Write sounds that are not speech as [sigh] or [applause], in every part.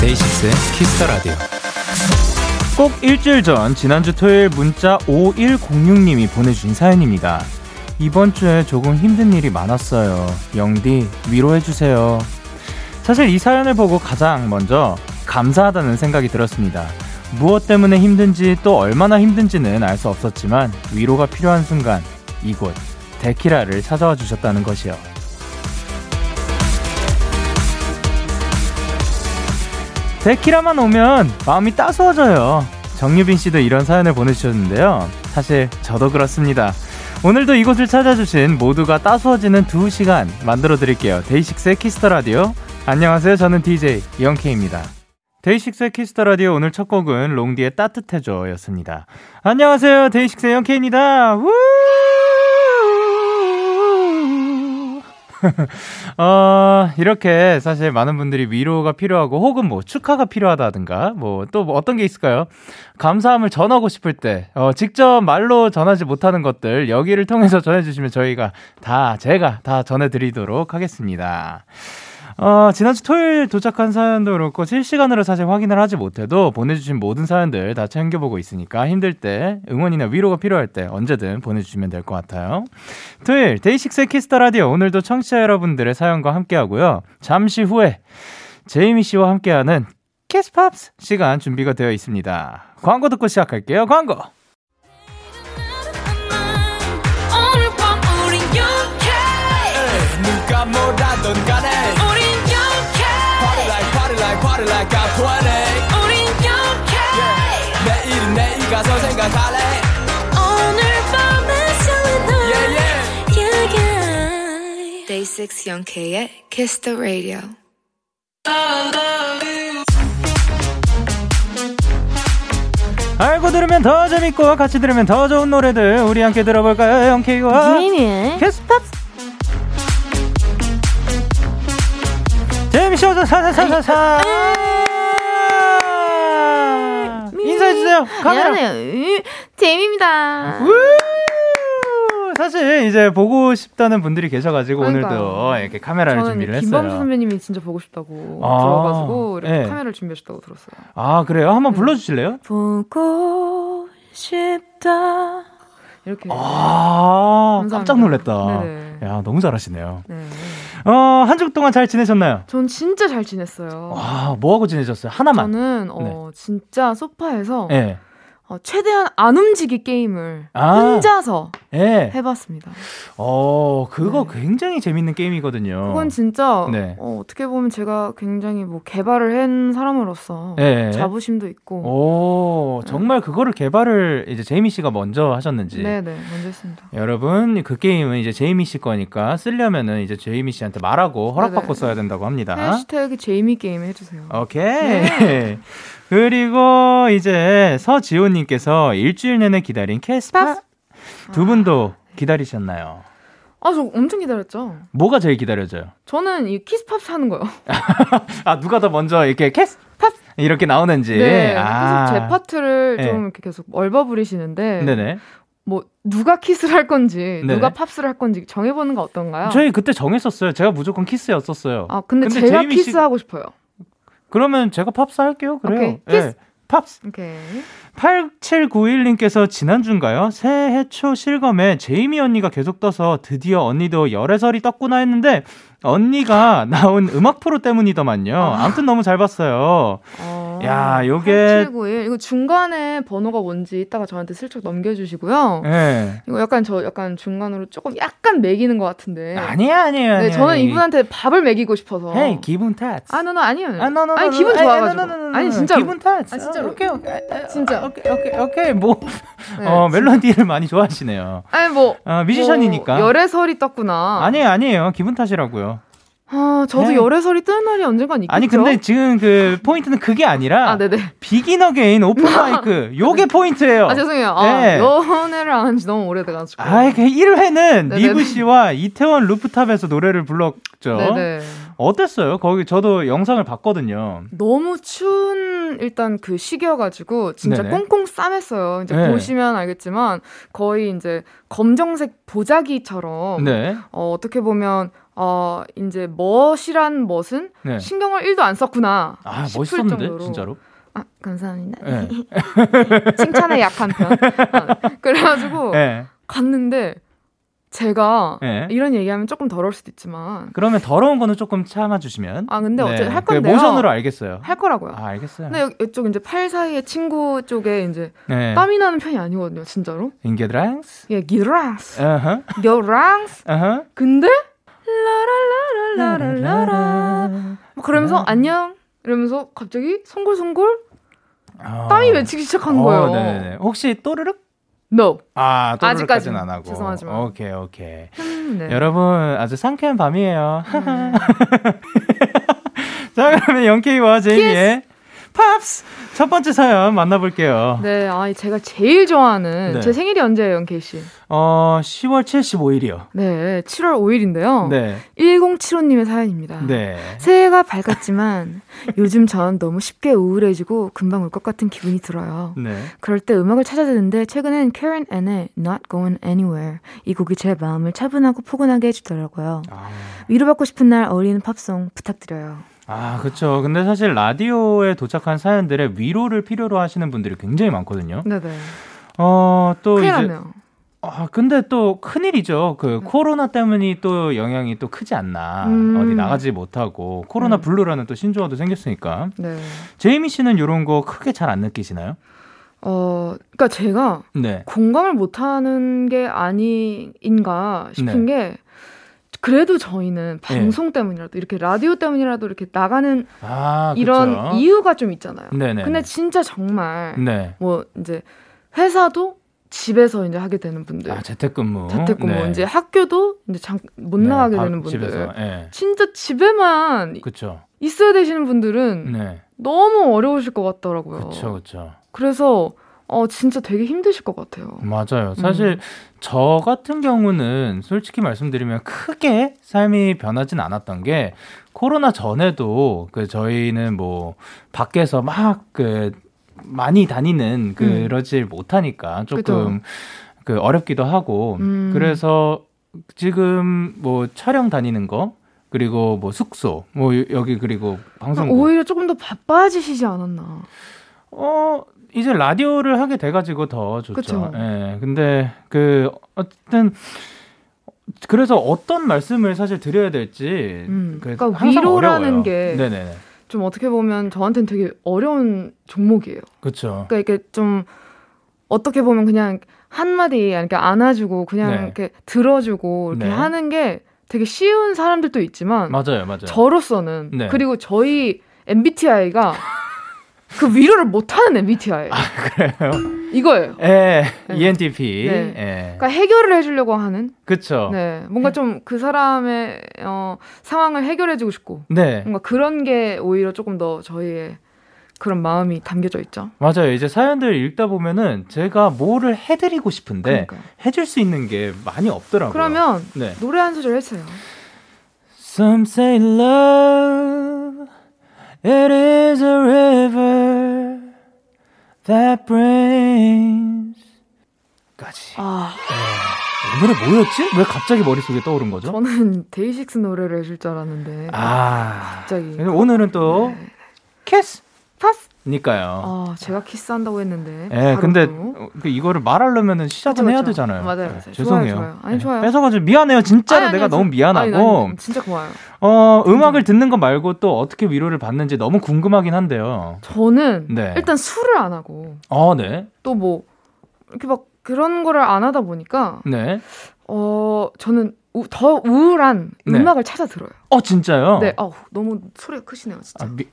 데이식스의 Kiss the Radio. 꼭 일주일 전 지난주 토요일 문자 5106님이 보내주신 사연입니다. 이번 주에 조금 힘든 일이 많았어요. 영디 위로해주세요. 사실 이 사연을 보고 가장 먼저 감사하다는 생각이 들었습니다. 무엇 때문에 힘든지 또 얼마나 힘든지는 알 수 없었지만 위로가 필요한 순간 이곳 데키라를 찾아와 주셨다는 것이요. 데키라만 오면 마음이 따스워져요. 정유빈 씨도 이런 사연을 보내주셨는데요. 사실 저도 그렇습니다. 오늘도 이곳을 찾아주신 모두가 따스워지는 두 시간 만들어 드릴게요. 데이식스의 Kiss the Radio. 안녕하세요. 저는 DJ 영케이입니다. 데이식스의 Kiss the Radio 오늘 첫 곡은 롱디의 따뜻해져 였습니다. 안녕하세요. 데이식스의 영케이입니다. 우! [laughs] 어, 이렇게 사실 많은 분들이 위로가 필요하고 혹은 뭐 축하가 필요하다든가 뭐또뭐 어떤 게 있을까요? 감사함을 전하고 싶을 때, 어, 직접 말로 전하지 못하는 것들 여기를 통해서 전해주시면 저희가 다, 제가 다 전해드리도록 하겠습니다. 어, 지난주 토요일 도착한 사연도 그렇고 실시간으로 사실 확인을 하지 못해도 보내주신 모든 사연들 다 챙겨보고 있으니까 힘들 때 응원이나 위로가 필요할 때 언제든 보내주시면 될 것 같아요. 토요일 데이식스의 Kiss the Radio 오늘도 청취자 여러분들의 사연과 함께하고요. 잠시 후에 제이미 씨와 함께하는 Kiss Pops 시간 준비가 되어 있습니다. 광고 듣고 시작할게요. 광고. Party like I'm 20 우린 영케 내일은 내일 가서 생각할래 오늘 밤에 설레는 yeah, yeah. yeah, yeah. Day 6 영케의 Kiss the Radio 알고 들으면 더 재밌고 같이 들으면 더 좋은 노래들 우리 함께 들어볼까요? 영케이와 유미의 키스팝스 어서 사사사사사 인사해주세요 카메라 안녕하세요. 재미입니다. 우! 사실 이제 보고 싶다는 분들이 계셔가지고 그러니까요. 오늘도 이렇게 카메라를 준비를 김범수 했어요 선배님이 진짜 보고 싶다고 아, 들어가지고 이렇게 네. 카메라를 준비하셨다고 들었어요. 아 그래요? 한번 불러주실래요? 보고 싶다. 이렇게. 아 감사합니다. 깜짝 놀랐다 네네. 야 너무 잘하시네요 네. 어, 한 주 동안 잘 지내셨나요? 전 진짜 잘 지냈어요. 와, 뭐하고 지내셨어요? 하나만. 저는 어 진짜 소파에서 예. 어, 최대한 안 움직이 게임을 아. 혼자서 예. 해봤습니다. 어, 그거 네. 굉장히 재밌는 게임이거든요. 그건 진짜 네. 어, 어떻게 보면 제가 굉장히 뭐 개발을 한 사람으로서 예. 자부심도 있고 오, 정말 그거를 개발을 이제 제이미 씨가 먼저 하셨는지. 네 네 먼저 했습니다. 여러분, 그 게임은 이제 제이미 씨 거니까 쓰려면은 이제 제이미 씨한테 말하고 허락받고 네네. 써야 된다고 합니다. 해시태그 제이미 게임 해주세요. 오케이. [laughs] 네. 그리고 이제 서지호님께서 일주일 내내 기다린 Kiss Pops 두 분도 기다리셨나요? 아 저 엄청 기다렸죠. 뭐가 제일 기다려져요? 저는 이 Kiss Pops 하는 거요. [laughs] 아 누가 더 먼저 이렇게 Kiss Pops 이렇게 나오는지. 네. 아. 계속 제 파트를 네. 좀 이렇게 계속 얼버무리시는데 네네. 뭐 누가 Kiss를 할 건지 네네. 누가 Pops를 할 건지 정해보는 거 어떤가요? 저희 그때 정했었어요. 제가 무조건 키스였었어요. 아 근데, 근데 제가 제이미 씨- 키스하고 싶어요. 그러면 제가 팝스 할게요. 그래요. 오케이. 키스. 팝스. 오케이. 8791님께서 지난주인가요? 새해 초 실검에 제이미 언니가 계속 떠서 드디어 언니도 열애설이 떴구나 했는데 언니가 [laughs] 나온 음악 프로 때문이더만요. 아무튼 너무 잘 봤어요. 어, 야, 요게- 8791 이거 중간에 번호가 뭔지 이따가 저한테 슬쩍 넘겨 주시고요. 예. 이거 약간 저 약간 중간으로 조금 약간 멕이는 것 같은데. 아니야, 아니에요. 네, 아니에요. 저는 이분한테 밥을 먹이고 싶어서. hey, 기분 탓. 아, 너너 아니에요. 아, no, 아니 기분 no. 좋아 가지고. 아니, no, no, no, no, 아니 no. 진짜로. 기분 탓. 아, 진짜로. 오케이, 오케이. 아, 진짜. 오케이, 오케이, 오케이. 뭐, 네, 어, 진짜. 멜로디를 많이 좋아하시네요. 아니 뭐 아, 뮤지션이니까. 뭐 열애설이 떴구나. 아니에요, 아니에요. 기분 탓이라고요. 아, 저도 네. 열애설이 뜨는 날이 언젠간 있겠죠. 아니 근데 지금 그 포인트는 그게 아니라 아, 네네. Begin Again Open [laughs] Mic 요게 포인트예요. 아, 죄송해요. 아, 네. 연애를 안 한 지 너무 오래돼가지고. 아이 그 1회는 네네네. 리브 씨와 이태원 rooftop에서 노래를 불렀죠. 네네. 어땠어요? 거기 저도 영상을 봤거든요. 너무 추운 일단 그 시기여가지고 진짜 네네. 꽁꽁 싸맸어요. 이제 네. 보시면 알겠지만 거의 이제 검정색 보자기처럼 네. 어, 어떻게 보면 어 이제 멋이란 멋은 네. 신경을 1도 안 썼구나 아 싶을 멋있었는데 정도로. 진짜로. 아 감사합니다. 네. [laughs] 칭찬에 약한 편. 아, 그래가지고 네. 갔는데 제가 네. 이런 얘기하면 조금 더러울 수도 있지만 그러면 더러운 거는 조금 참아주시면. 아 근데 네. 어쨌든 할그 건데요. 모션으로 알겠어요. 할 거라고요. 아 알겠어요. 근데 이쪽 이제 팔 사이에 친구 쪽에 이제 네. 땀이 나는 편이 아니거든요, 진짜로. 인게드랑스. 예, 기랑스, 어허. 여랑스. 어허. 근데 라라라라라라라. 막 그러면서 안녕 이러면서 갑자기 송골송골 어. 땀이 맺히기 시작한 어, 거예요. 네네네. 혹시 또르륵? No. 아, 아직까지는. 안 하고. 죄송하지만. 오케이, 오케이. 음, 네. 여러분, 아주 상쾌한 밤이에요. 음. [laughs] 자, 그러면 영케이와 제이미의 팝스 첫 번째 사연 만나볼게요. 네, 아 제가 제일 좋아하는 네. 제 생일이 언제예요, 영케이 씨? 어, 10월 75일이요. 네, 7월 5일인데요. 네. 1075님의 사연입니다. 네. 새해가 밝았지만 요즘 전 너무 쉽게 우울해지고 금방 울것 같은 기분이 들어요. 네. 그럴 때 음악을 찾아 듣는데 최근엔 Karen N의 Not Going Anywhere 이 곡이 제 마음을 차분하고 포근하게 해주더라고요. 아, 위로받고 싶은 날 어울리는 팝송 부탁드려요. 아, 그쵸. 근데 사실 라디오에 도착한 사연들의 위로를 필요로 하시는 분들이 굉장히 많거든요. 네네. 어, 또 이제. 났네요. 아, 근데 또 큰일이죠. 그 코로나 때문이 또 영향이 또 크지 않나. 음. 어디 나가지 못하고 코로나 음. 블루라는 또 신조어도 생겼으니까. 네. 제이미 씨는 이런 거 크게 잘 안 느끼시나요? 어, 그러니까 제가 네. 공감을 못 하는 게 아닌가 싶은 게 그래도 저희는 네. 방송 때문이라도 이렇게 라디오 때문이라도 이렇게 나가는 아, 이런 그쵸. 이유가 좀 있잖아요. 네네. 근데 진짜 정말 네. 뭐 이제 회사도 집에서 이제 하게 되는 분들, 아, 재택근무. 재택근무, 네. 이제 학교도 이제 장, 못 네, 나가게 밥 되는 분들, 집에서. 예. 진짜 집에만 그쵸. 있어야 되시는 분들은 네. 너무 어려우실 것 같더라고요. 그쵸, 그쵸. 그래서 어 진짜 되게 힘드실 것 같아요. 맞아요. 사실 음. 저 같은 경우는 솔직히 말씀드리면 크게 삶이 변하진 않았던 게 코로나 전에도 그 저희는 뭐 밖에서 막그 많이 다니는 그러질 못하니까 조금 그 어렵기도 하고 음. 그래서 지금 뭐 촬영 다니는 거 그리고 뭐 숙소 뭐 여기 그리고 방송국 오히려 조금 더 바빠지시지 않았나. 어 이제 라디오를 하게 돼가지고 더 좋죠. 그쵸. 예. 근데 그 어쨌든 그래서 어떤 말씀을 사실 드려야 될지 음. 그 그러니까 위로라는. 게. 좀 어떻게 보면 저한테는 되게 어려운 종목이에요. 그렇죠. 그러니까 이게 좀 어떻게 보면 그냥 한마디 이렇게 안아주고 그냥 네. 이렇게 들어주고 이렇게 네. 하는 게 되게 쉬운 사람들도 있지만 맞아요, 맞아요. 저로서는 네. 그리고 저희 MBTI가 [laughs] 그 위로를 못하는 MBTI 그래요. 이거예요. 예, 네. ENTP. 네. 예. 그러니까 해결을 해주려고 하는 그렇죠. 네 뭔가 좀 그 사람의 어, 상황을 해결해주고 싶고 네. 뭔가 그런 게 오히려 조금 더 저희의 그런 마음이 담겨져 있죠. 맞아요. 이제 사연들 읽다 보면은 제가 뭐를 해드리고 싶은데 그러니까요. 해줄 수 있는 게 많이 없더라고요. 그러면 네. 노래 한 소절 해주세요. Some say love, it is a river that brings. 까지. 아이 노래 뭐였지? 왜 갑자기 머릿속에 떠오른 거죠? 저는 데이식스 노래를 해줄 줄 알았는데 아. 갑자기 오늘은 또 네. 캐스! 파스 니까요. 아 제가 키스한다고 했는데 예, 근데 또. 어, 그 이거를 말하려면은 시작은 그쵸, 해야 그쵸. 되잖아요. 맞아요, 예, 맞아요. 죄송해요. 좋아요, 좋아요. 아니, 예, 좋아요. 뺏어가지고 미안해요. 진짜로 아니, 내가 아니, 너무 저- 미안하고. 아니, 아니, 진짜 고마워요. 어, 음악을 듣는 거 말고 또 어떻게 위로를 받는지 너무 궁금하긴 한데요. 저는 네. 일단 술을 안 하고 어, 네. 또 뭐 이렇게 막 그런 거를 안 하다 보니까 네. 어 저는 우, 더 우울한 네. 음악을 찾아 들어요. 어, 진짜요? 네, 어 너무 소리가 크시네요, 진짜. 아, 미-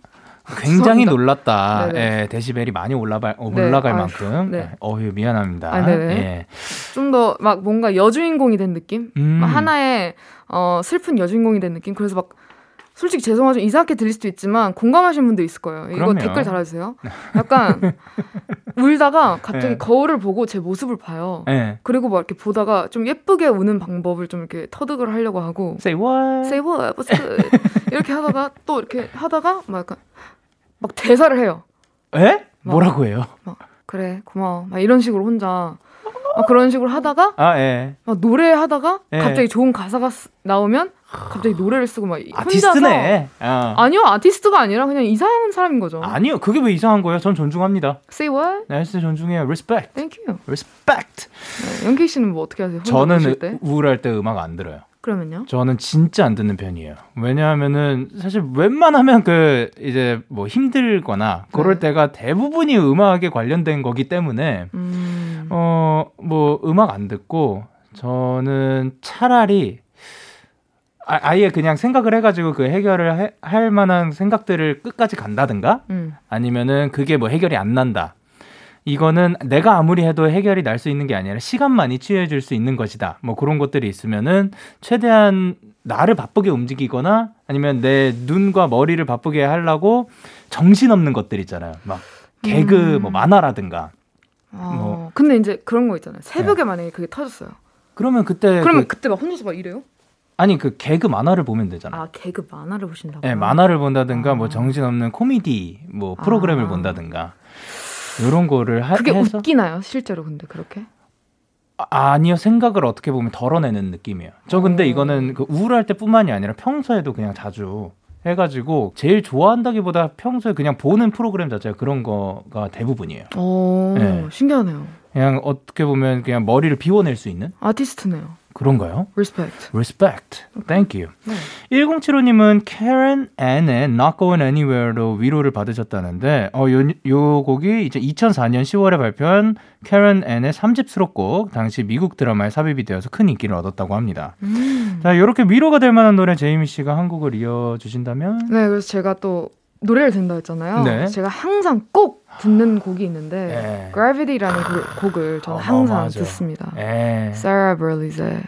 굉장히 죄송합니다. 놀랐다. 네네. 예, 데시벨이 많이 올라갈, 어, 네, 올라갈 아유, 만큼. 네. 어휴, 미안합니다. 아, 네네. 예. 좀더 막 뭔가 여주인공이 된 느낌? 음. 막 하나의 어 슬픈 여주인공이 된 느낌? 그래서 막 솔직히 죄송하죠. 이상하게 들릴 수도 있지만 공감하시는 분도 있을 거예요. 이거 그럼요. 댓글 달아주세요. 약간 [laughs] 울다가 갑자기 네. 거울을 보고 제 모습을 봐요. 예. 그리고 막 이렇게 보다가 좀 예쁘게 우는 방법을 좀 이렇게 터득을 하려고 하고 Say what? say what, what's good 이렇게 하다가 또 이렇게 하다가 막 약간 막 대사를 해요. 에? 뭐라고 해요? 막 그래 고마워 막 이런 식으로 혼자 막 그런 식으로 하다가 아, 예. 막 노래 하다가 예. 갑자기 좋은 가사가 쓰- 나오면 갑자기 노래를 쓰고 막 아티스트네. 어. 아니요 아티스트가 아니라 그냥 이상한 사람인 거죠. 아니요. 그게 왜 이상한 거예요? 전 존중합니다. Say what? 네, 진짜 존중해요. Respect. Thank you. Respect. 네, 영케이 씨는 뭐 어떻게 하세요? 혼자 저는? 우울할 때 음악 안 들어요. 그러면요? 저는 진짜 안 듣는 편이에요. 왜냐하면은 사실 웬만하면 그 이제 뭐 힘들거나 그럴 네. 때가 대부분이 음악에 관련된 거기 때문에 음. 어뭐 음악 안 듣고 저는 차라리 아, 아예 그냥 생각을 해가지고 그 해결을 해- 할 만한 생각들을 끝까지 간다든가 음. 아니면은 그게 뭐 해결이 안 난다. 이거는 내가 아무리 해도 해결이 날 수 있는 게 아니라 시간만이 취해줄 수 있는 것이다. 뭐 그런 것들이 있으면은 최대한 나를 바쁘게 움직이거나 아니면 내 눈과 머리를 바쁘게 하려고 정신없는 것들 있잖아요. 막 개그 음. 뭐 만화라든가. 아, 뭐. 근데 이제 그런 거 있잖아요. 새벽에 만약에 그게 터졌어요. 그러면 그때 그러면 그- 그, 때 막 혼자서 막 이래요? 아니 그 개그 만화를 보면 되잖아요. 아 개그 만화를 보신다고? 예, 만화를 본다든가 뭐 아. 정신없는 코미디 뭐 프로그램을 아. 본다든가 이런 거를 하, 그게 해서 웃기나요? 실제로 근데 그렇게? 아, 아니요 생각을 어떻게 보면 덜어내는 느낌이에요. 저 근데 어. 이거는 그 우울할 때뿐만이 아니라 평소에도 그냥 자주 해가지고 제일 좋아한다기보다 평소에 그냥 보는 프로그램 자체가 그런 거가 대부분이에요. 오 네. 신기하네요. 그냥 어떻게 보면 그냥 머리를 비워낼 수 있는 아티스트네요. 그런가요? Respect. Respect. Thank you. 네. 1075님은 Karen Ann의 Not Going Anywhere로 위로를 받으셨다는데, 어, 요, 요 곡이 이제 2004년 10월에 발표한 Karen Ann의 3집 수록곡, 당시 미국 드라마에 삽입이 되어서 큰 인기를 얻었다고 합니다. 음. 자, 이렇게 위로가 될 만한 노래 제이미 씨가 한 곡을 이어주신다면? 네, 그래서 제가 또 노래를 듣는다 했잖아요. 네. 제가 항상 꼭 듣는 곡이 있는데 네. Gravity라는 그 곡을 저는 어, 항상 맞아. 듣습니다. 에, Sarah Bareilles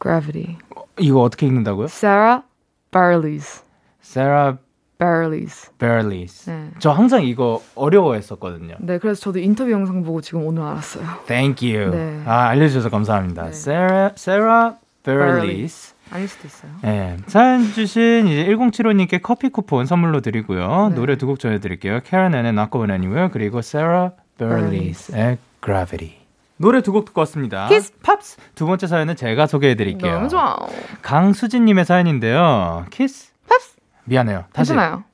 Gravity. 이거 어떻게 읽는다고요? Sarah Bareilles. Sarah Bareilles. Bareilles. 네. 저 항상 이거 어려워했었거든요. 네, 그래서 저도 인터뷰 영상 보고 지금 오늘 알았어요. Thank you. 네. 아, 알려주셔서 감사합니다. 네. Sarah, Sarah Bareilles. 아닐 수도 있어요. 네, 사연 주신 이제 1075님께 커피 쿠폰 선물로 드리고요. 네. 노래 두 곡 전해드릴게요. Keren Ann의 Not Going Anywhere 그리고 Sara Bareilles의 Gravity. 노래 두 곡 듣고 왔습니다. 키스. 팝스 두 번째 사연은 제가 소개해드릴게요. 너무 좋아. 강수진님의 사연인데요. 키스. 팝스. 미안해요. 다시. 괜찮아요.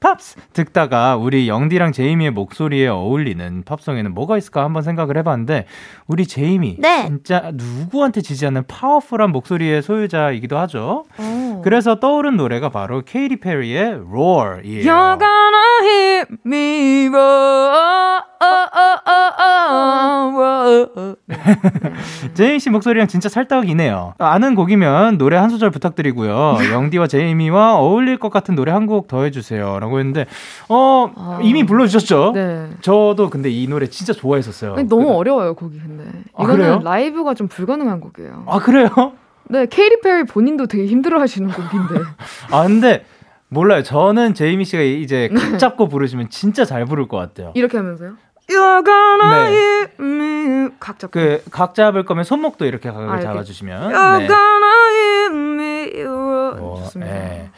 팝스 듣다가 우리 영디랑 제이미의 목소리에 어울리는 팝송에는 뭐가 있을까 한번 생각을 해봤는데 우리 제이미 네. 진짜 누구한테 지지 않는 파워풀한 목소리의 소유자이기도 하죠. 어. 그래서 떠오른 노래가 바로 케이티 페리의 Roar이에요. You're gonna hit me roar. 제이미 씨 목소리랑 진짜 찰떡이네요. 아는 곡이면 노래 한 소절 부탁드리고요. 영디와 제이미와 어울릴 것 같은 노래 한 곡 더 해주세요. 라고 했는데, 어, 아. 이미 불러주셨죠? 네. 저도 근데 이 노래 진짜 좋아했었어요. 아니, 너무 그- 어려워요, 곡이 근데. 아, 이거는 그래요? 라이브가 좀 불가능한 곡이에요. 아, 그래요? 네, 케이리 페리 본인도 되게 힘들어 하시는 곡인데. [laughs] 아, 근데, 몰라요. 저는 제이미 씨가 이제 각 잡고 부르시면 진짜 잘 부를 것 같아요. 이렇게 하면서요. You're gonna 네. hit me. 각 잡고. 그, 각 잡을 거면 손목도 이렇게 각을 아, 이렇게. 잡아주시면. You're 네. gonna hit me. roar. 어, 좋습니다. 예.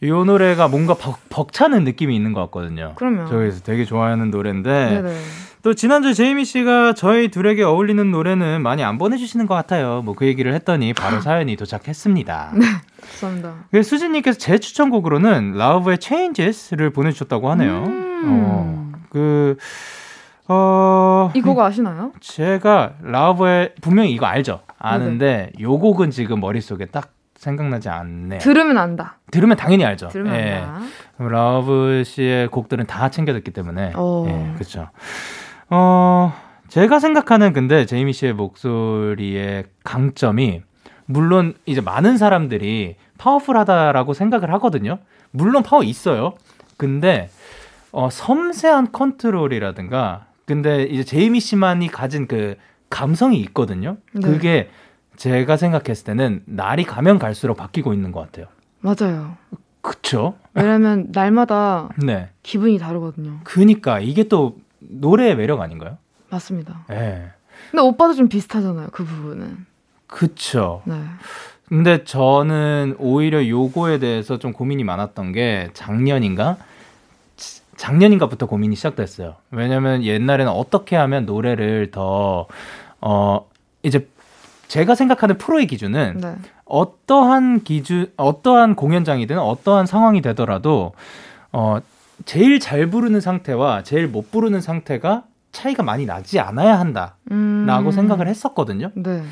이 노래가 뭔가 벅, 벅차는 느낌이 있는 것 같거든요. 그럼요. 저기서 되게 좋아하는 노래인데 네네. 또 지난주에 제이미 씨가 저희 둘에게 어울리는 노래는 많이 안 보내주시는 것 같아요. 뭐 그 얘기를 했더니 바로 [laughs] 사연이 도착했습니다. 네. 죄송합니다. 그 수진님께서 제 추천곡으로는 라우브의 Changes를 보내주셨다고 하네요. 음. 어, 그, 어, 이곡 아시나요? 제가 라우브의 분명히 이거 알죠? 아는데 요 곡은 지금 머릿속에 딱 생각나지 않네요. 들으면 안다. 들으면 당연히 알죠. 들으면 예. 안다. Lauv 씨의 곡들은 다 챙겨 듣기 때문에. 어. 예, 그렇죠. 어, 제가 생각하는 근데 제이미 씨의 목소리의 강점이 물론 이제 많은 사람들이 파워풀하다라고 생각을 하거든요. 물론 파워 있어요. 근데 어, 섬세한 컨트롤이라든가 근데 이제 제이미 씨만이 가진 그 감성이 있거든요. 네. 그게 제가 생각했을 때는 날이 가면 갈수록 바뀌고 있는 것 같아요. 맞아요. 그쵸? 왜냐면 [laughs] 날마다 네. 기분이 다르거든요. 그니까 이게 또 노래의 매력 아닌가요? 맞습니다. 예. 근데 오빠도 좀 비슷하잖아요. 그 부분은. 그쵸. 네. 근데 저는 오히려 요거에 대해서 좀 고민이 많았던 게 작년인가? 지- 작년인가부터 고민이 시작됐어요. 왜냐면 옛날에는 어떻게 하면 노래를 더, 어, 이제 제가 생각하는 프로의 기준은 네. 어떠한 기준, 어떠한 공연장이든 어떠한 상황이 되더라도, 어, 제일 잘 부르는 상태와 제일 못 부르는 상태가 차이가 많이 나지 않아야 한다. 음. 라고 생각을 했었거든요. 네.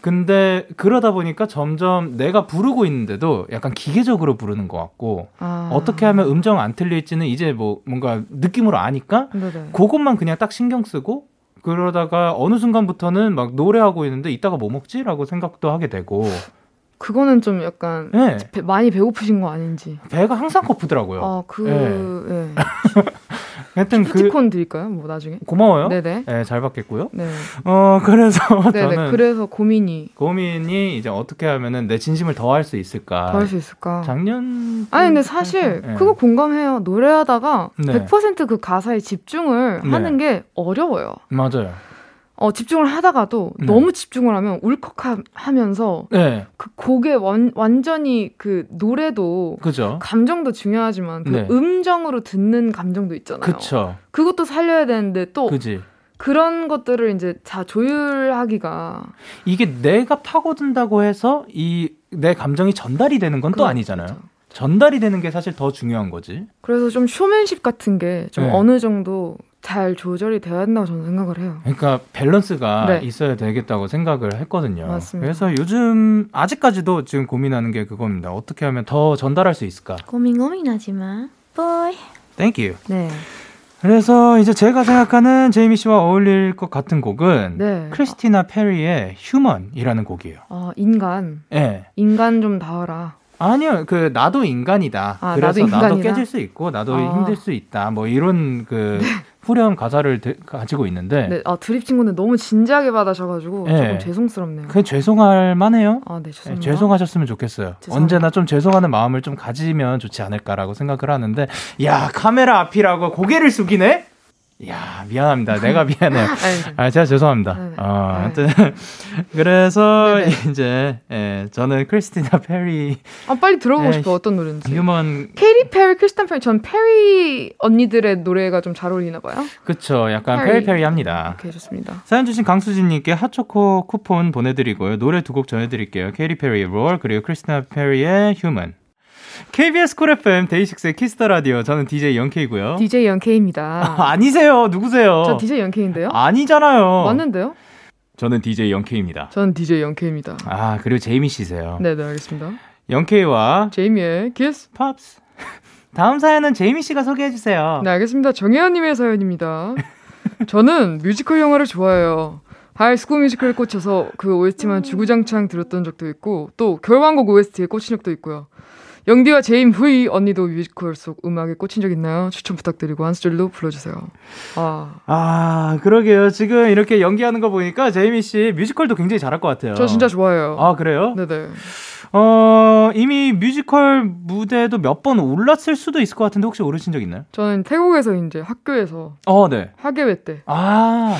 근데 그러다 보니까 점점 내가 부르고 있는데도 약간 기계적으로 부르는 것 같고 아. 어떻게 하면 음정 안 틀릴지는 이제 뭐 뭔가 느낌으로 아니까 네네. 그것만 그냥 딱 신경 쓰고 그러다가 어느 순간부터는 막 노래하고 있는데 이따가 뭐 먹지라고 생각도 하게 되고 그거는 좀 약간 네, 배- 많이 배고프신 거 아닌지. 배가 항상 고프더라고요. 아, 그, 네. 예. [laughs] 하여튼 그 피티콘 드릴까요? 뭐 나중에? 고마워요. 네, 네 네. 잘 받겠고요. 네. 어 그래서 [laughs] 네네. 저는 그래서 고민이 고민이 이제 어떻게 하면은 내 진심을 더 할 수 있을까. 더 할 수 있을까? 작년 아니 근데 사실 네. 그거 공감해요. 노래하다가 네. 100%그 가사에 집중을 네. 하는 게 어려워요. 맞아요. 어, 집중을 하다가도 네. 너무 집중을 하면 울컥하면서 네, 그 곡에 완, 완전히 그 노래도 그죠. 감정도 중요하지만 그 네. 음정으로 듣는 감정도 있잖아요. 그쵸. 그것도 살려야 되는데 또 그지. 그런 것들을 이제 다 조율하기가 이게 내가 파고든다고 해서 이 내 감정이 전달이 되는 건또 그렇죠. 아니잖아요. 전달이 되는 게 사실 더 중요한 거지. 그래서 좀 쇼맨십 같은 게좀 네. 어느 정도 잘 조절이 되어야 한다고 저는 생각을 해요. 그러니까 밸런스가 네. 있어야 되겠다고 생각을 했거든요. 맞습니다. 그래서 요즘 아직까지도 지금 고민하는 게 그겁니다. 어떻게 하면 더 전달할 수 있을까? 고민 고민하지 마. boy. Thank you. 네. 그래서 이제 제가 생각하는 제이미 씨와 어울릴 것 같은 곡은 네. Christina Perri의 Human이라는 곡이에요. 어, 인간. 예. 인간 좀 되어라. 아니요, 그 나도 인간이다. 아, 그래서 나도 나도, 인간이다? 깨질 수 있고 나도 아. 네. 힘들 수 있다. 뭐 이런 그 후렴 가사를 드- 가지고 있는데 네. 아, 드립 친구는 너무 진지하게 받아셔가지고 네. 조금 죄송스럽네요. 그게 죄송할 만해요. 아, 네, 네, 죄송합니다. 죄송하셨으면 좋겠어요. 죄송합니다. 언제나 좀 죄송하는 마음을 좀 가지면 좋지 않을까라고 생각을 하는데, 야 카메라 앞이라고 고개를 숙이네. 야 미안합니다. 내가 미안해요. [laughs] 아, 제가 죄송합니다. 네네. 어, 네. 하여튼 [laughs] 그래서 네네. 이제 예, 저는 Christina Perri 아, 빨리 들어보고 네, 싶어. 어떤 노래인지. Human Katy Perry, Christina Perri. 전 페리 언니들의 노래가 좀 잘 어울리나 봐요. 그쵸 약간 페리. 페리 페리 합니다. 오케이, 좋습니다. 사연 주신 강수진님께 핫초코 쿠폰 보내드리고요. 노래 두 곡 전해드릴게요. Katy Perry의 Roar 그리고 Christina Perri의 Human. KBS 쿨 FM 데이식스의 키스터 라디오 저는 DJ 영케이고요. DJ 영케이입니다. 아, 아니세요 누구세요? 저 DJ 영케이인데요? 아니잖아요. 맞는데요? 저는 DJ 영케이입니다. 전 DJ 영케이입니다. 아 그리고 제이미 씨세요. 네, 네, 알겠습니다. 영케이와 제이미의 키스. 팝스. [laughs] 다음 사연은 제이미 씨가 소개해 주세요. 네, 알겠습니다. 정혜연님의 사연입니다. [laughs] 저는 뮤지컬 영화를 좋아해요. High School Musical에 꽂혀서 그 OST만 주구장창 들었던 적도 있고 또 겨울왕국 OST에 꽂힌 적도 있고요. 영디와 제이미 언니도 뮤지컬 속 음악에 꽂힌 적 있나요? 추천 부탁드리고 한 소절로 불러주세요. 아, 아 그러게요. 지금 이렇게 연기하는 거 보니까 제이미 씨 뮤지컬도 굉장히 잘할 것 같아요. 저 진짜 좋아해요. 아 그래요? 네네. 어 이미 뮤지컬 무대도 몇 번 올랐을 수도 있을 것 같은데 혹시 오르신 적 있나요? 저는 태국에서 이제 학교에서 어 네. 학예회 때 아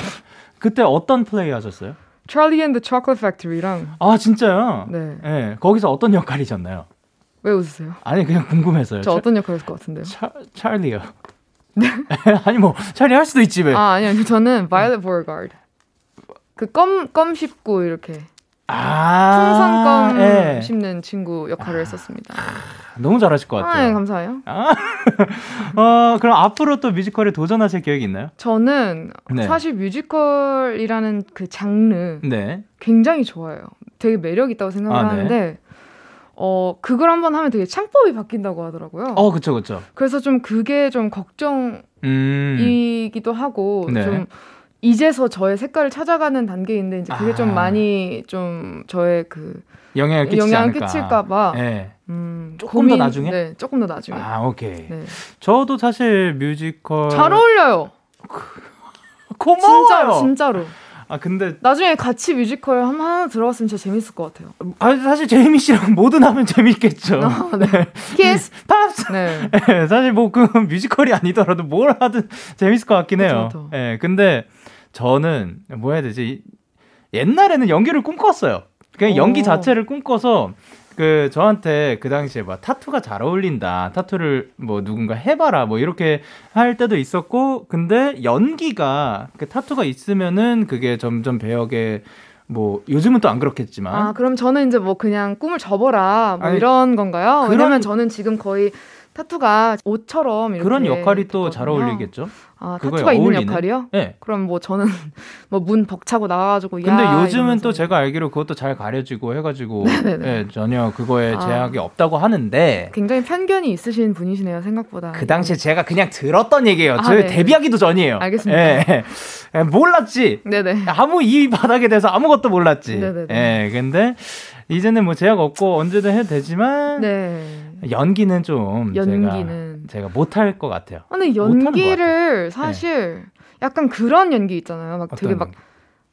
그때 어떤 플레이 하셨어요? Charlie and the Chocolate Factory랑 아 진짜요? 네. 네, 거기서 어떤 역할이셨나요? 왜 웃으세요? 아니 그냥 궁금해서요. 저 어떤 역할 했을 것 같은데요? 차, 찰리요. [laughs] 아니 뭐 찰리 할 수도 있지 왜? 아, 아니, 아니, 저는 Violet Beauregard. 그 껌, 껌 씹고 이렇게 아, 풍선껌 예. 씹는 친구 역할을 했었습니다. 너무 잘하실 것 아, 예, 같아요. 감사해요. [laughs] 어 그럼 앞으로 또 뮤지컬에 도전하실 계획이 있나요? 저는 네. 사실 뮤지컬이라는 그 장르 네. 굉장히 좋아해요. 되게 매력 있다고 생각을 아, 네. 하는데 어 그걸 한번 하면 되게 창법이 바뀐다고 하더라고요. 어 그쵸 그쵸. 그래서 좀 그게 좀 걱정이기도 음. 하고 네. 좀 이제서 저의 색깔을 찾아가는 단계인데 이제 그게 아. 좀 많이 좀 저의 그 영향을 끼치지 영향을. 끼칠까봐 네. 음, 조금 더 나중에? 네, 조금 더 나중에. 아 오케이. 네. 저도 사실 뮤지컬 잘 어울려요. [laughs] 고마워요. 진짜로, 진짜로. 아 근데 나중에 같이 뮤지컬 한 하나 들어갔으면 진짜 재밌을 것 같아요. 아 사실 제이미 씨랑 뭐든 하면 재밌겠죠. 아, 네. 키스 팝스. 네. 네, 사실 뭐 그 뮤지컬이 아니더라도 뭘 하든 재밌을 것 같긴 해요. 그쵸. 예, 근데 저는 뭐 해야 되지? 옛날에는 연기를 꿈꿨어요. 그냥 연기 오. 자체를 꿈꿔서 그 저한테 그 당시에 막 타투가 잘 어울린다. 타투를 뭐 누군가 해봐라. 뭐 이렇게 할 때도 있었고, 근데 연기가 그 타투가 있으면은 그게 점점 배역에 뭐 요즘은 또 안 그렇겠지만 아, 그럼 저는 이제 뭐 그냥 꿈을 접어라 뭐 아니, 이런 건가요? 그런- 왜냐면 저는 지금 거의 타투가 옷처럼 그런 역할이 또 잘. 어울리겠죠. 아, 타투가 있는 어울리는? 역할이요? 네. 그럼 뭐 저는 [laughs] 뭐 문 벅차고 나와가지고 근데 야, 요즘은. 또 제가 알기로 그것도 잘 가려지고 해가지고 네네네. [laughs] 예, 전혀 그거에 아. 제약이 없다고 하는데 굉장히 편견이 있으신 분이시네요 생각보다. 그 당시에 제가 그냥 들었던 얘기예요. 아, 저 네. 데뷔하기도 전이에요. 알겠습니다. 예, 예, 몰랐지. 네네. 아무 이 바닥에 대해서 아무것도 몰랐지. 네네네. 예, 근데 이제는 뭐 제약 없고 언제든 해도 되지만 네. 연기는 좀 연기는. 제가, 제가 못할 것 같아요. 아, 근데 연기를 사실 약간 그런 연기 있잖아요. 막 되게 막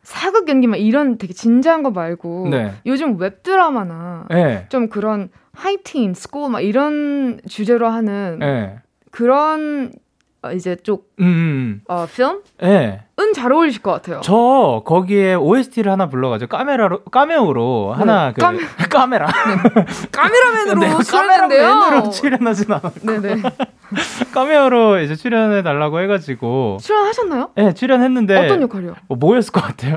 사극 연기 막 이런 되게 진지한 거 말고 네. 요즘 웹 드라마나 예. 좀 그런 하이틴, school 막 이런 주제로 하는 예. 그런 어, 이제 쪽 음, 음. 어, 필름은 예. 잘 어울리실 것 같아요. 저 거기에 OST를 하나 불러가지고 카메라로 까메오로 하나 그 까메- [laughs] 카메라 카메라맨으로 내가 출연했는데요. 카메라맨으로 출연하진 않아 네네. [laughs] 카메오로 이제 출연해 달라고 해가지고 출연하셨나요? 예 출연했는데 어떤 역할이요? 뭐 뭐였을 것 같아요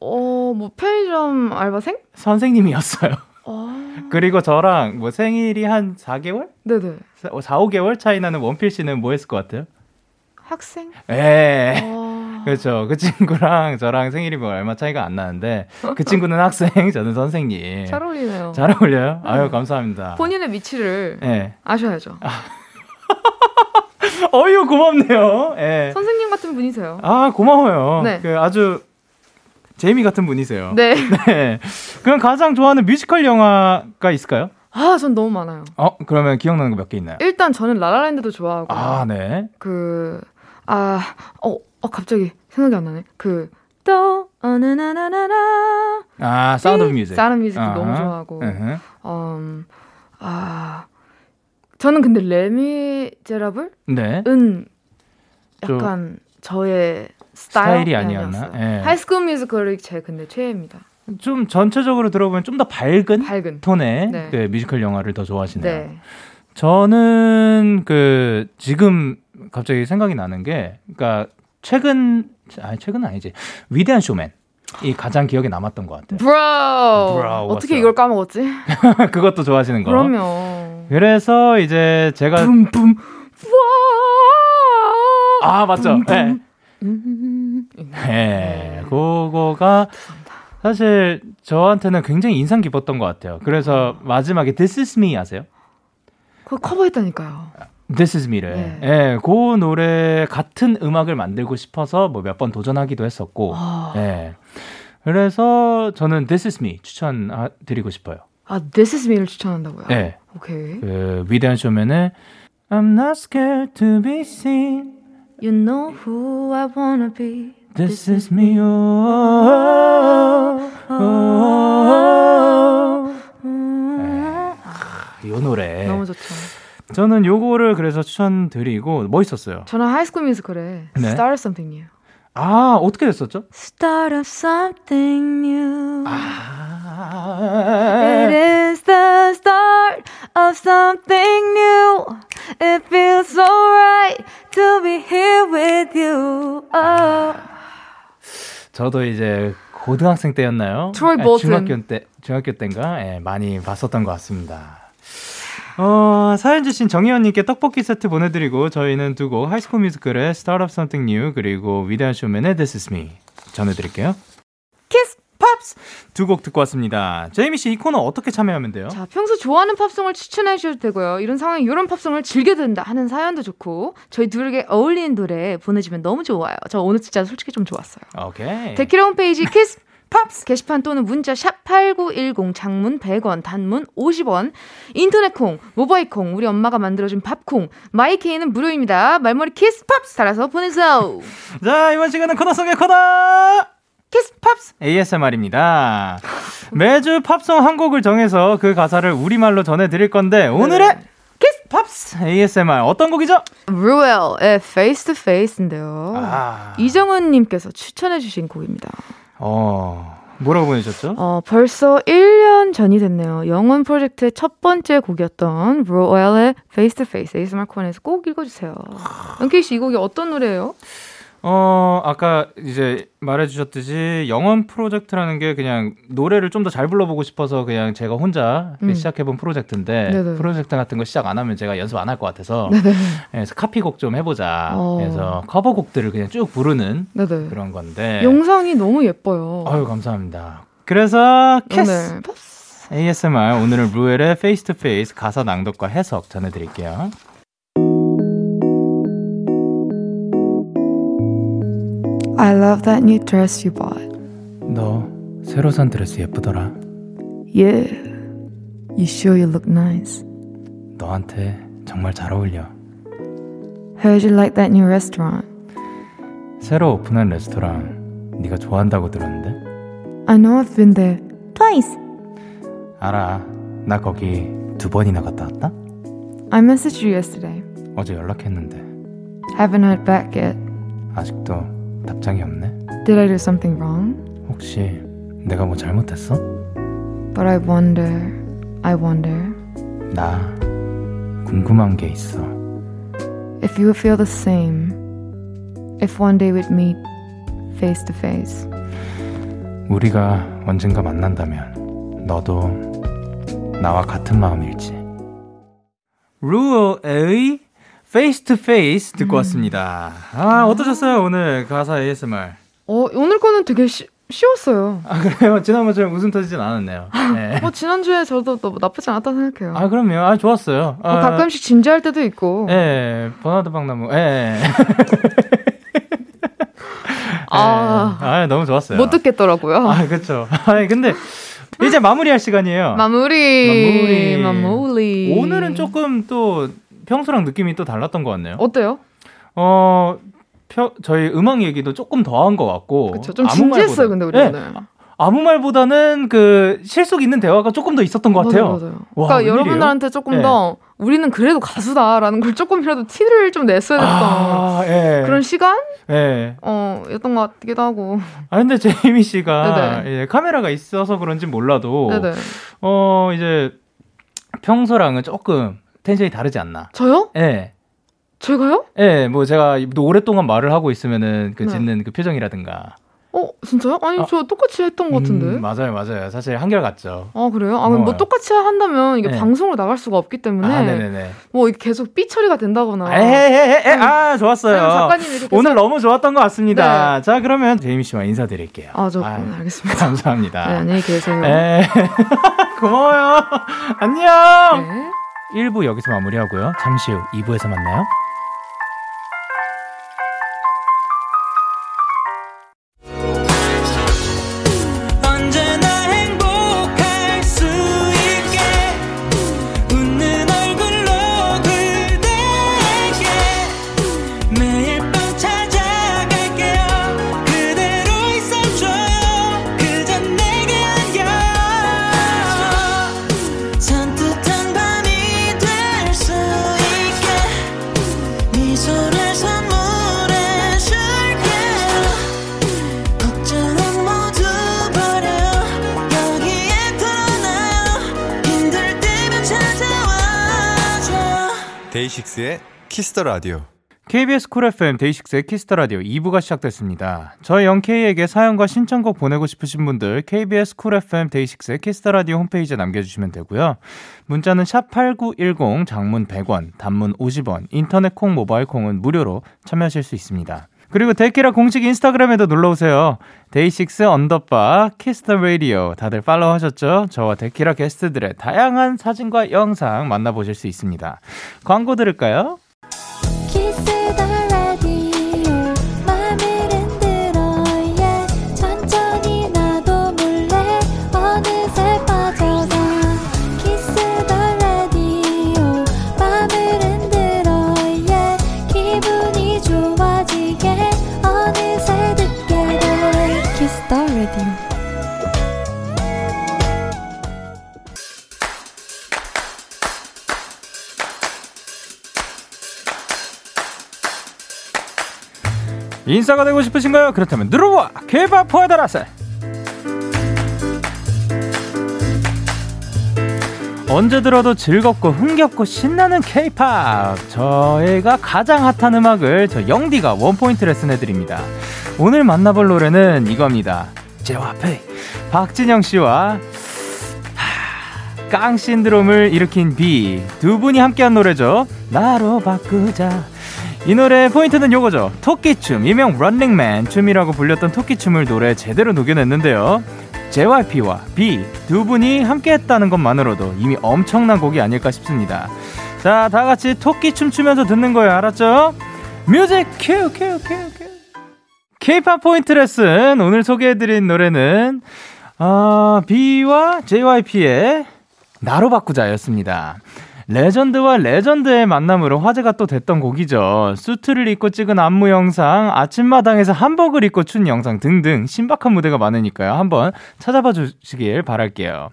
어, 뭐 편의점 알바생? 선생님이었어요 어, 그리고 저랑 뭐 생일이 한 4개월 네네. 4, 5개월 차이 나는 원필 씨는 뭐 했을 것 같아요 학생? 예 어, [laughs] 그렇죠 그 친구랑 저랑 생일이 뭐 얼마 차이가 안 나는데 그 친구는 학생 [laughs] 저는 선생님 잘 어울리네요. 잘 어울려요 아유 감사합니다 본인의 위치를 예 아셔야죠. [laughs] 어유 고맙네요. 예. 선생님 같은 분이세요. 아 고마워요. 네. 그 아주 제이미 같은 분이세요. 네. [laughs] 네. 그럼 가장 좋아하는 뮤지컬 영화가 있을까요? 아, 전 너무 많아요. 어 그러면 기억나는 거 몇 개 있나요? 일단 저는 라라랜드도 좋아하고 아 네. 그 아, 어, 어 갑자기 생각이 안 나네. 그 또 어느 나나나나 아 사운드 오브 뮤직. 사운드 뮤직도 아하. 너무 좋아하고 으흠. 음, 아 저는 근데 레미제라블은 네. 약간 저의 스타일 스타일 이 아니었나? 예. 하이스쿨 뮤지컬이 제 근데 최애입니다. 좀 전체적으로 들어보면 좀 더 밝은 밝은. 톤의 네. 그 뮤지컬 영화를 더 좋아하시네요. 네. 저는 그 지금 갑자기 생각이 나는 게 그러니까 최근 아니 최근 은 아니지 위대한 쇼맨 이 가장 기억에 남았던 것 같아요. 브로, 어떻게 왔어요. 이걸 까먹었지? [laughs] 그것도 좋아하시는 거. 그럼요. 그래서 이제 제가 붐붐. 와. 아 맞죠. 네. 음. 네. 그거가 사실 저한테는 굉장히 인상 깊었던 것 같아요. 그래서 마지막에 This Is Me 아세요? 그거 커버했다니까요. This Is Me를. 네. 예, 그 노래 같은 음악을 만들고 싶어서 뭐 몇 번 도전하기도 했었고. 아, 예. 그래서 저는 This Is Me 추천드리고 싶어요. 아 This Is Me를 추천한다고요? 예. 오케이. 그 위대한 쇼맨의 I'm not scared to be seen. You know who I wanna be. This is me. Oh, oh, 음. 이 노래. 너무 좋죠. 저는 요거를 그래서 추천드리고 멋있었어요. 저는 하이스쿨 뮤지컬에 네. Start Something New. 아 어떻게 됐었죠? Start of something new. It 아, is the start of something new. It feels so right to be here with you. Oh. 저도 이제 고등학생 때였나요? 트로이 아. 중학교 때 중학교 때인가 예, 많이 봤었던 것 같습니다. 어, 사연 주신 정희원님께 떡볶이 세트 보내드리고 저희는 두 곡 하이스쿨 뮤지컬의 Start of Something New 그리고 위대한 쇼맨의 This Is Me 전해드릴게요. 팝스 두 곡 듣고 왔습니다. 제이미 씨 이 코너 어떻게 참여하면 돼요? 자, 평소 좋아하는 팝송을 추천해 주셔도 되고요. 이런 상황에 이런 팝송을 즐겨 듣는다 하는 사연도 좋고 저희 둘에게 어울리는 노래 보내주면 너무 좋아요. 저 오늘 진짜 솔직히 좀 좋았어요. 오케이. 데키라 홈페이지 키스 [laughs] 팝스 게시판 또는 문자 샵 8910 장문 100원 단문 50원 인터넷 콩 모바일 콩 우리 엄마가 만들어준 밥콩 마이케이는 무료입니다. 말머리 키스 팝스 달아서 보내세요. [laughs] 자 이번 시간은 코너 속의 코너. 키스 팝스 ASMR입니다. 매주 팝송 한 곡을 정해서 그 가사를 우리말로 전해드릴 건데 오늘의 네. 키스 팝스 ASMR 어떤 곡이죠? 루엘의 Face to Face인데요. 아. 이정은님께서 추천해주신 곡입니다. 어 뭐라고 보내셨죠? 어, 벌써 1년 전이 됐네요. 영원 프로젝트의 첫 번째 곡이었던 루엘의 Face to Face ASMR 코너에서 꼭 읽어주세요. 영케이 씨, 이 곡이 어떤 노래예요? 어, 아까 이제 말해주셨듯이 영원 프로젝트라는 게 그냥 노래를 좀 더 잘 불러보고 싶어서 그냥 제가 혼자 음. 시작해본 프로젝트인데 네네. 프로젝트 같은 거 시작 안 하면 제가 연습 안 할 것 같아서 [laughs] 네네. 그래서 카피곡 좀 해보자. 어. 그래서 커버곡들을 그냥 쭉 부르는 네네. 그런 건데. 영상이 너무 예뻐요. 아유 감사합니다. 그래서 캐스. ASMR 오늘은 루엘의 Face to Face 가사 낭독과 해석 전해드릴게요. I love that new dress you bought. 너 새로 산 드레스 예쁘더라. Yeah. You sure you look nice. 너한테 정말 잘 어울려. Heard you like that new restaurant. 새로 오픈한 레스토랑 네가 좋아한다고 들었는데? I know I've been there twice. 알아. 나 거기 두 번이나 갔다 왔다? I messaged you yesterday. 어제 연락했는데 Haven't heard back yet. 아직도 답장이 없네. Did I do something wrong? 혹시 내가 뭐 잘못했어? But I wonder. I wonder 나 궁금한 게 있어. if you would feel the same. If one day we'd meet face to face. 우리가 언젠가 만난다면 너도 나와 같은 마음일지. 루어의 Face to Face 듣고 왔습니다. 아 어떠셨어요 오늘 가사 ASMR? 어, 오늘 거는 되게 쉬, 쉬웠어요. 아 그래요? [laughs] 지난번처럼 웃음 터지진 않았네요. [laughs] 네. 어, 지난주에 저도 또 나쁘지 않았다고 생각해요. 아 그럼요. 아 좋았어요. 어, 아, 가끔씩 진지할 때도 있고. 예, 버나드 박나무. 예. [laughs] 아, 예. 아, 너무 좋았어요. 못 듣겠더라고요. 아, 그렇죠. 아, 근데 이제 마무리할 시간이에요. 마무리. 마무리. 마무리. 오늘은 조금 또 평소랑 느낌이 또 달랐던 것 같네요. 어때요? 어, 펴, 저희 음악 얘기도 조금 더 한 것 같고. 그쵸. 좀 진지했어요, 근데 우리 네, 오늘. 아무 말보다는 그 실속 있는 대화가 조금 더 있었던 것 같아요. 맞아요, 맞아요. 와, 그러니까 웬일이에요? 여러분들한테 조금 네. 더 우리는 그래도 가수다라는 걸 조금이라도 티를 좀 냈어야 됐던 아, 예. 그런 시간? 예. 어, 였던 것 같기도 하고. 아, 근데 제이미 씨가. 예, 카메라가 있어서 그런지 몰라도 네네. 어, 이제 평소랑은 조금 텐션이 다르지 않나. 저요? 예. 제가요? 예, 뭐 제가 오랫동안 말을 하고 있으면은 그 네. 짓는 그 표정이라든가. 어, 진짜요? 아니, 아. 저 똑같이 했던 것 같은데. 음, 맞아요, 맞아요. 사실 한결 같죠. 아, 그래요? 아, 뭐 어. 똑같이 한다면 이게 네. 방송으로 나갈 수가 없기 때문에 아, 네네네. 뭐 계속 삐 처리가 된다거나. 에헤헤헤, 아, 좋았어요. 작가님이 이렇게 오늘 해서- 너무 좋았던 것 같습니다. 자, 그러면 제이미 씨와 인사드릴게요. 아, 저 음, 알겠습니다. 감사합니다. 네, 안녕히 계세요. 에 [laughs] 고마워요. [laughs] 안녕. 네. 1부 여기서 마무리하고요. 잠시 후 2부에서 만나요. 데이식스의 키스터 라디오. KBS 쿨 FM 데이식스의 키스터 라디오 2부가 시작됐습니다. 저희 영케이에게 사연과 신청곡 보내고 싶으신 분들 KBS 쿨 FM 데이식스의 키스터 라디오 홈페이지에 남겨주시면 되고요. 문자는 샵 #8910 장문 100원, 단문 50원, 인터넷 콩, 모바일 콩은 무료로 참여하실 수 있습니다. 그리고 데키라 공식 인스타그램에도 놀러 오세요. 데이식스 underbar 키스터 라디오 다들 팔로우 하셨죠? 저와 데키라 게스트들의 다양한 사진과 영상 만나보실 수 있습니다. 광고 들을까요? 인싸가 되고 싶으신가요? 그렇다면 들어와 케이팝 포에다라세. 언제 들어도 즐겁고 흥겹고 신나는 케이팝 저희가 가장 핫한 음악을 저 영디가 원포인트 레슨해드립니다. 오늘 만나볼 노래는 이겁니다. 제와페 박진영 씨와 깡 신드롬을 일으킨 비. 두 분이 함께한 노래죠. 나로 바꾸자 이 노래 포인트는 요거죠. 토끼춤 일명 런닝맨 춤이라고 불렸던 토끼춤을 노래 제대로 녹여냈는데요. JYP와 비 두 분이 함께 했다는 것만으로도 이미 엄청난 곡이 아닐까 싶습니다. 자 다 같이 토끼춤 추면서 듣는 거예요. 알았죠? 뮤직 큐 큐 큐 큐. K-팝 포인트 레슨 오늘 소개해드린 노래는 어, 비와 JYP의 나로 바꾸자 였습니다. 레전드와 레전드의 만남으로 화제가 또 됐던 곡이죠. 수트를 입고 찍은 안무 영상, 아침마당에서 한복을 입고 춘 영상 등등 신박한 무대가 많으니까요. 한번 찾아봐 주시길 바랄게요.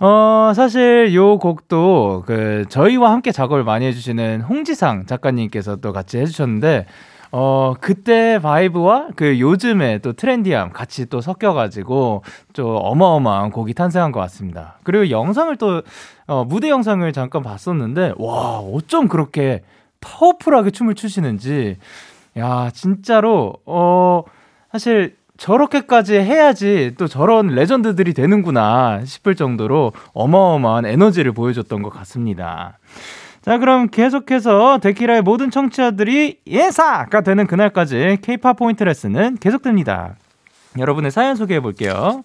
어, 사실 요 곡도 그 저희와 함께 작업을 많이 해주시는 홍지상 작가님께서 또 같이 해주셨는데 어, 그때 vibe와 그 요즘에 또 trendy함 같이 또 섞여가지고 좀 어마어마한 곡이 탄생한 것 같습니다. 그리고 영상을 또, 어, 무대 영상을 잠깐 봤었는데, 와, 어쩜 그렇게 파워풀하게 춤을 추시는지, 야, 진짜로, 어, 사실 저렇게까지 해야지 또 저런 레전드들이 되는구나 싶을 정도로 어마어마한 에너지를 보여줬던 것 같습니다. 자, 그럼 계속해서 데키라의 모든 청취자들이 예사가 되는 그날까지 케이팝 포인트 레슨은 계속됩니다. 여러분의 사연 소개해 볼게요.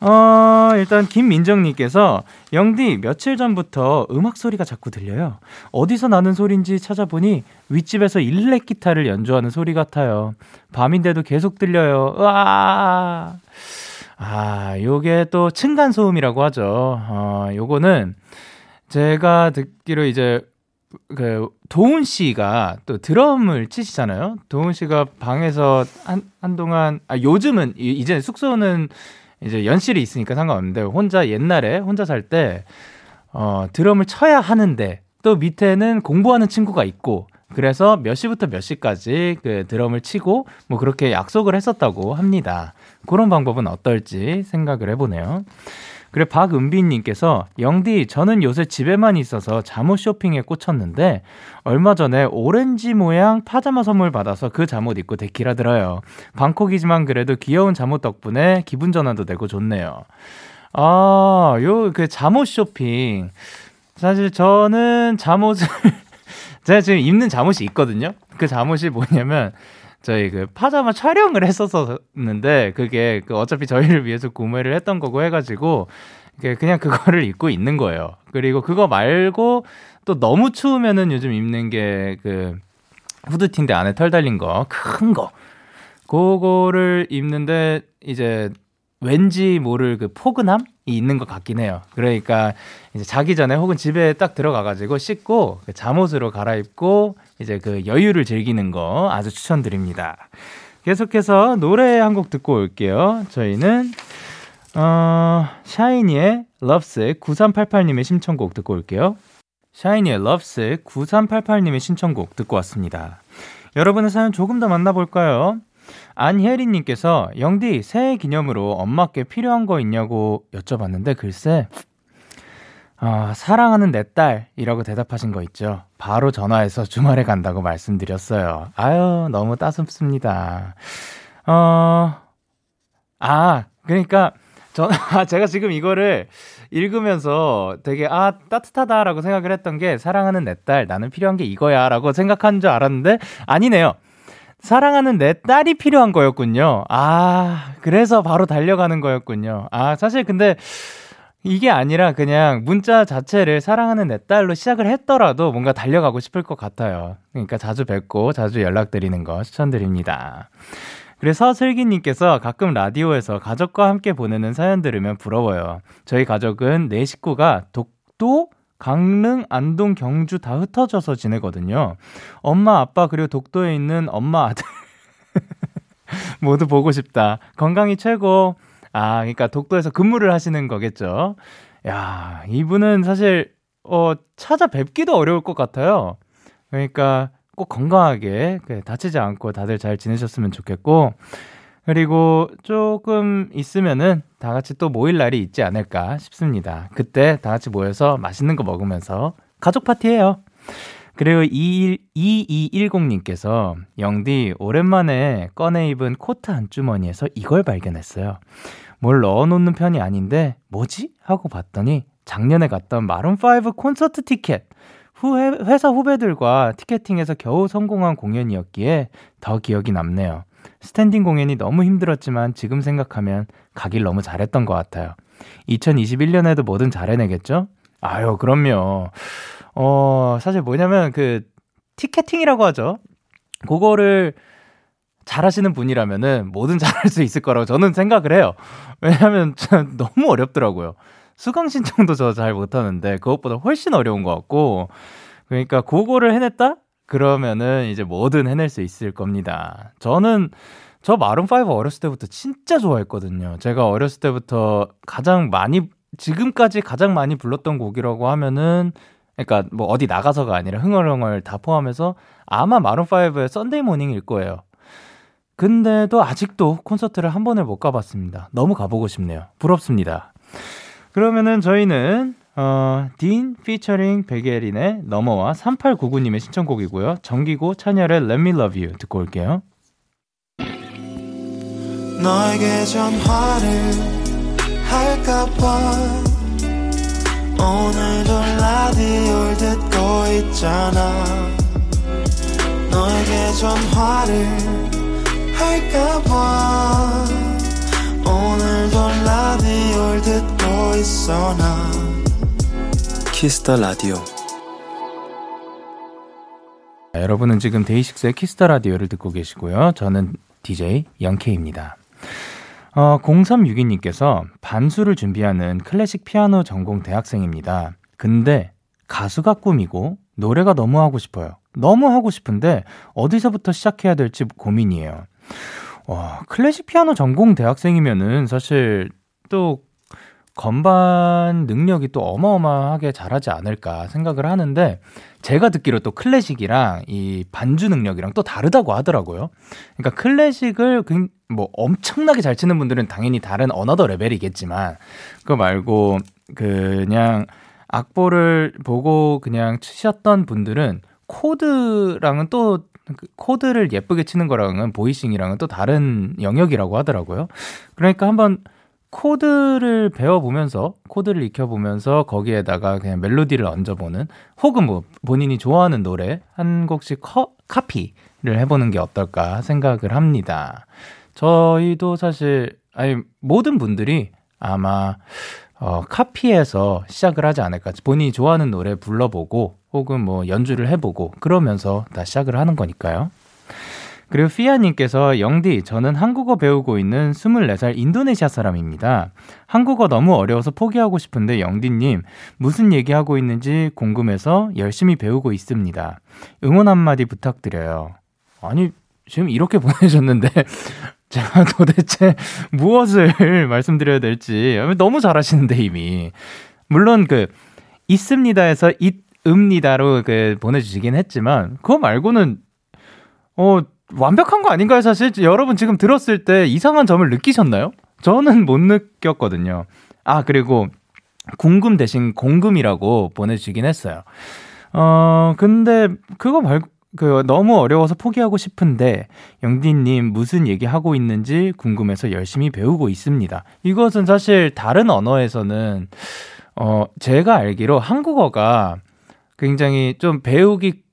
어, 일단 김민정님께서 영디 며칠 전부터 음악 소리가 자꾸 들려요. 어디서 나는 소리인지 찾아보니 윗집에서 일렉 기타를 연주하는 소리 같아요. 밤인데도 계속 들려요. 으아. 아, 요게 또 층간 소음이라고 하죠. 어, 요거는 제가 듣기로 이제 그 도훈 씨가 또 드럼을 치시잖아요. 도훈 씨가 방에서 한 한동안 아 요즘은 이제 숙소는 이제 연실이 있으니까 상관없는데 혼자 옛날에 혼자 살 때 어, 드럼을 쳐야 하는데 또 밑에는 공부하는 친구가 있고 그래서 몇 시부터 몇 시까지 그 드럼을 치고 뭐 그렇게 약속을 했었다고 합니다. 그런 방법은 어떨지 생각을 해보네요. 그리고 박은빈님께서 영디 저는 요새 집에만 있어서 잠옷 쇼핑에 꽂혔는데 얼마 전에 오렌지 모양 파자마 선물 받아서 그 잠옷 입고 데키라 들어요. 방콕이지만 그래도 귀여운 잠옷 덕분에 기분 전환도 되고 좋네요. 아, 요 그 잠옷 쇼핑. 사실 저는 잠옷을 [laughs] 제가 지금 입는 잠옷이 있거든요. 그 잠옷이 뭐냐면 저희 그 파자마 촬영을 했었었는데 그게 그 어차피 저희를 위해서 구매를 했던 거고 해가지고 그냥 그거를 [laughs] 입고 있는 거예요. 그리고 그거 말고 또 너무 추우면은 요즘 입는 게 그 후드티인데 안에 털 달린 거 큰 거. 그거를 입는데 이제 왠지 모를 그 포근함이 있는 것 같긴 해요. 그러니까 이제 자기 전에 혹은 집에 딱 들어가가지고 씻고 그 잠옷으로 갈아입고 이제 그 여유를 즐기는 거 아주 추천드립니다. 계속해서 노래 한 곡 듣고 올게요. 저희는 어, 샤이니의 Lovesick 9388님의 신청곡 듣고 올게요. 샤이니의 Lovesick 9388님의 신청곡 듣고 왔습니다. 여러분의 사연 조금 더 만나볼까요? 안혜리님께서 영디 새해 기념으로 엄마께 필요한 거 있냐고 여쭤봤는데 글쎄 아, 사랑하는 내 딸이라고 대답하신 거 있죠. 바로 전화해서 주말에 간다고 말씀드렸어요. 아유 너무 따숩습니다. 어, 아 그러니까 전 [laughs] 아, 제가 지금 이거를 읽으면서 되게 아 따뜻하다라고 생각을 했던 게 사랑하는 내 딸 나는 필요한 게 이거야라고 생각한 줄 알았는데 아니네요. 사랑하는 내 딸이 필요한 거였군요. 아, 그래서 바로 달려가는 거였군요. 아, 사실 근데 이게 아니라 그냥 문자 자체를 사랑하는 내 딸로 시작을 했더라도 뭔가 달려가고 싶을 것 같아요. 그러니까 자주 뵙고 자주 연락드리는 거 추천드립니다. 그래서 슬기님께서 가끔 라디오에서 가족과 함께 보내는 사연 들으면 부러워요. 저희 가족은 네 식구가 독도, 강릉, 안동, 경주 다 흩어져서 지내거든요. 엄마, 아빠, 그리고 독도에 있는 엄마, 아들. [laughs] 모두 보고 싶다. 건강이 최고. 아, 그러니까 독도에서 근무를 하시는 거겠죠. 야, 이분은 사실, 어, 찾아뵙기도 어려울 것 같아요. 그러니까 꼭 건강하게 그, 다치지 않고 다들 잘 지내셨으면 좋겠고 그리고 조금 있으면은 다 같이 또 모일 날이 있지 않을까 싶습니다. 그때 다 같이 모여서 맛있는 거 먹으면서 가족 파티해요. 그리고 2210님께서 영디 오랜만에 꺼내 입은 코트 안주머니에서 이걸 발견했어요. 뭘 넣어놓는 편이 아닌데 뭐지? 하고 봤더니 작년에 갔던 마룬5 콘서트 티켓. 회사 후배들과 티켓팅에서 겨우 성공한 공연이었기에 더 기억이 남네요. 스탠딩 공연이 너무 힘들었지만 지금 생각하면 가길 너무 잘했던 것 같아요. 2021년에도 뭐든 잘해내겠죠? 아유, 그럼요. 어, 사실 뭐냐면 그 티켓팅이라고 하죠. 그거를 잘하시는 분이라면은 뭐든 [laughs] 잘할 수 있을 거라고 저는 생각을 해요. 왜냐하면 너무 어렵더라고요. 수강 신청도 저 잘 못하는데 그것보다 훨씬 어려운 것 같고 그러니까 그거를 해냈다? 그러면은 이제 뭐든 해낼 수 있을 겁니다. 저는 저 마룬5 어렸을 때부터 진짜 좋아했거든요. 제가 어렸을 때부터 가장 많이, 지금까지 가장 많이 불렀던 곡이라고 하면은, 그러니까 뭐 어디 나가서가 아니라 흥얼흥얼 다 포함해서 아마 마룬5의 Sunday Morning일 거예요. 근데도 아직도 콘서트를 한 번을 못 가봤습니다. 너무 가보고 싶네요. 부럽습니다. 그러면은 저희는 어, 딘 피처링 백예린의 넘어와 3899님의 신청곡이고요. 정기고 찬열의 Let Me Love You 듣고 올게요. 너에게 전화를 할까봐 오늘도 라디오를 듣고 있잖아 너에게 전화를 할까봐 오늘도 라디오를 듣고 있어 나 키스터 라디오 여러분은 지금 데이식스의 키스터 라디오를 듣고 계시고요. 저는 DJ 영케입니다. 어, 0362님께서 반수를 준비하는 클래식 피아노 전공 대학생입니다. 근데 가수가 꿈이고 노래가 너무 하고 싶어요. 너무 하고 싶은데 어디서부터 시작해야 될지 고민이에요. 와, 클래식 피아노 전공 대학생이면은 사실 또 건반 능력이 또 어마어마하게 잘하지 않을까 생각을 하는데 제가 듣기로 또 클래식이랑 이 반주 능력이랑 또 다르다고 하더라고요. 그러니까 클래식을 뭐 엄청나게 잘 치는 분들은 당연히 다른 another level이겠지만 그거 말고 그냥 악보를 보고 그냥 치셨던 분들은 코드랑은 또 코드를 예쁘게 치는 거랑은 voicing이랑은 또 다른 영역이라고 하더라고요. 그러니까 한번 코드를 배워보면서 코드를 익혀보면서 거기에다가 그냥 멜로디를 얹어보는 혹은 뭐 본인이 좋아하는 노래 한 곡씩 커, 카피를 해보는 게 어떨까 생각을 합니다. 저희도 사실 아니 모든 분들이 아마 어, 카피해서 시작을 하지 않을까. 본인이 좋아하는 노래 불러보고 혹은 뭐 연주를 해보고 그러면서 다 시작을 하는 거니까요. 그리고 피아님께서 영디, 저는 한국어 배우고 있는 24살 인도네시아 사람입니다. 한국어 너무 어려워서 포기하고 싶은데 영디님, 무슨 얘기하고 있는지 궁금해서 열심히 배우고 있습니다. 응원 한마디 부탁드려요. 아니, 지금 이렇게 [laughs] 보내셨는데, 제가 도대체 무엇을 [laughs] 말씀드려야 될지 너무 잘하시는데 이미 물론 그 있습니다에서 있 읍니다로 그 보내주시긴 했지만 그거 말고는 어 완벽한 거 아닌가요, 사실? 여러분 지금 들었을 때 이상한 점을 느끼셨나요? 저는 못 느꼈거든요. 아, 그리고 궁금 대신 공금이라고 보내주시긴 했어요. 어, 근데 그거 말고, 그, 너무 어려워서 포기하고 싶은데, 영디님 무슨 얘기 하고 있는지 궁금해서 열심히 배우고 있습니다. 이것은 사실 다른 언어에서는, 어, 제가 알기로 한국어가 굉장히 좀 배우기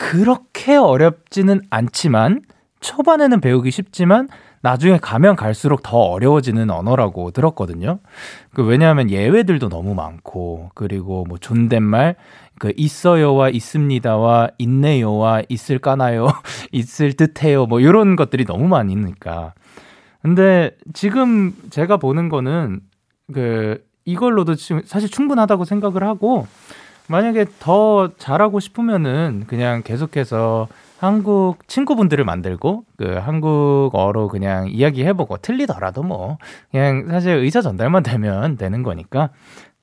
그렇게 어렵지는 않지만 초반에는 배우기 쉽지만 나중에 가면 갈수록 더 어려워지는 언어라고 들었거든요. 그 왜냐하면 예외들도 너무 많고 그리고 뭐 존댓말 그 있어요와 있습니다와 있네요와 있을까나요 [laughs] 있을 듯해요 뭐 이런 것들이 너무 많으니까. 근데 지금 제가 보는 거는 그 이걸로도 지금 사실 충분하다고 생각을 하고 만약에 더 잘하고 싶으면은 그냥 계속해서 한국 친구분들을 만들고 그 한국어로 그냥 이야기해보고 틀리더라도 뭐 그냥 사실 의사 전달만 되면 되는 거니까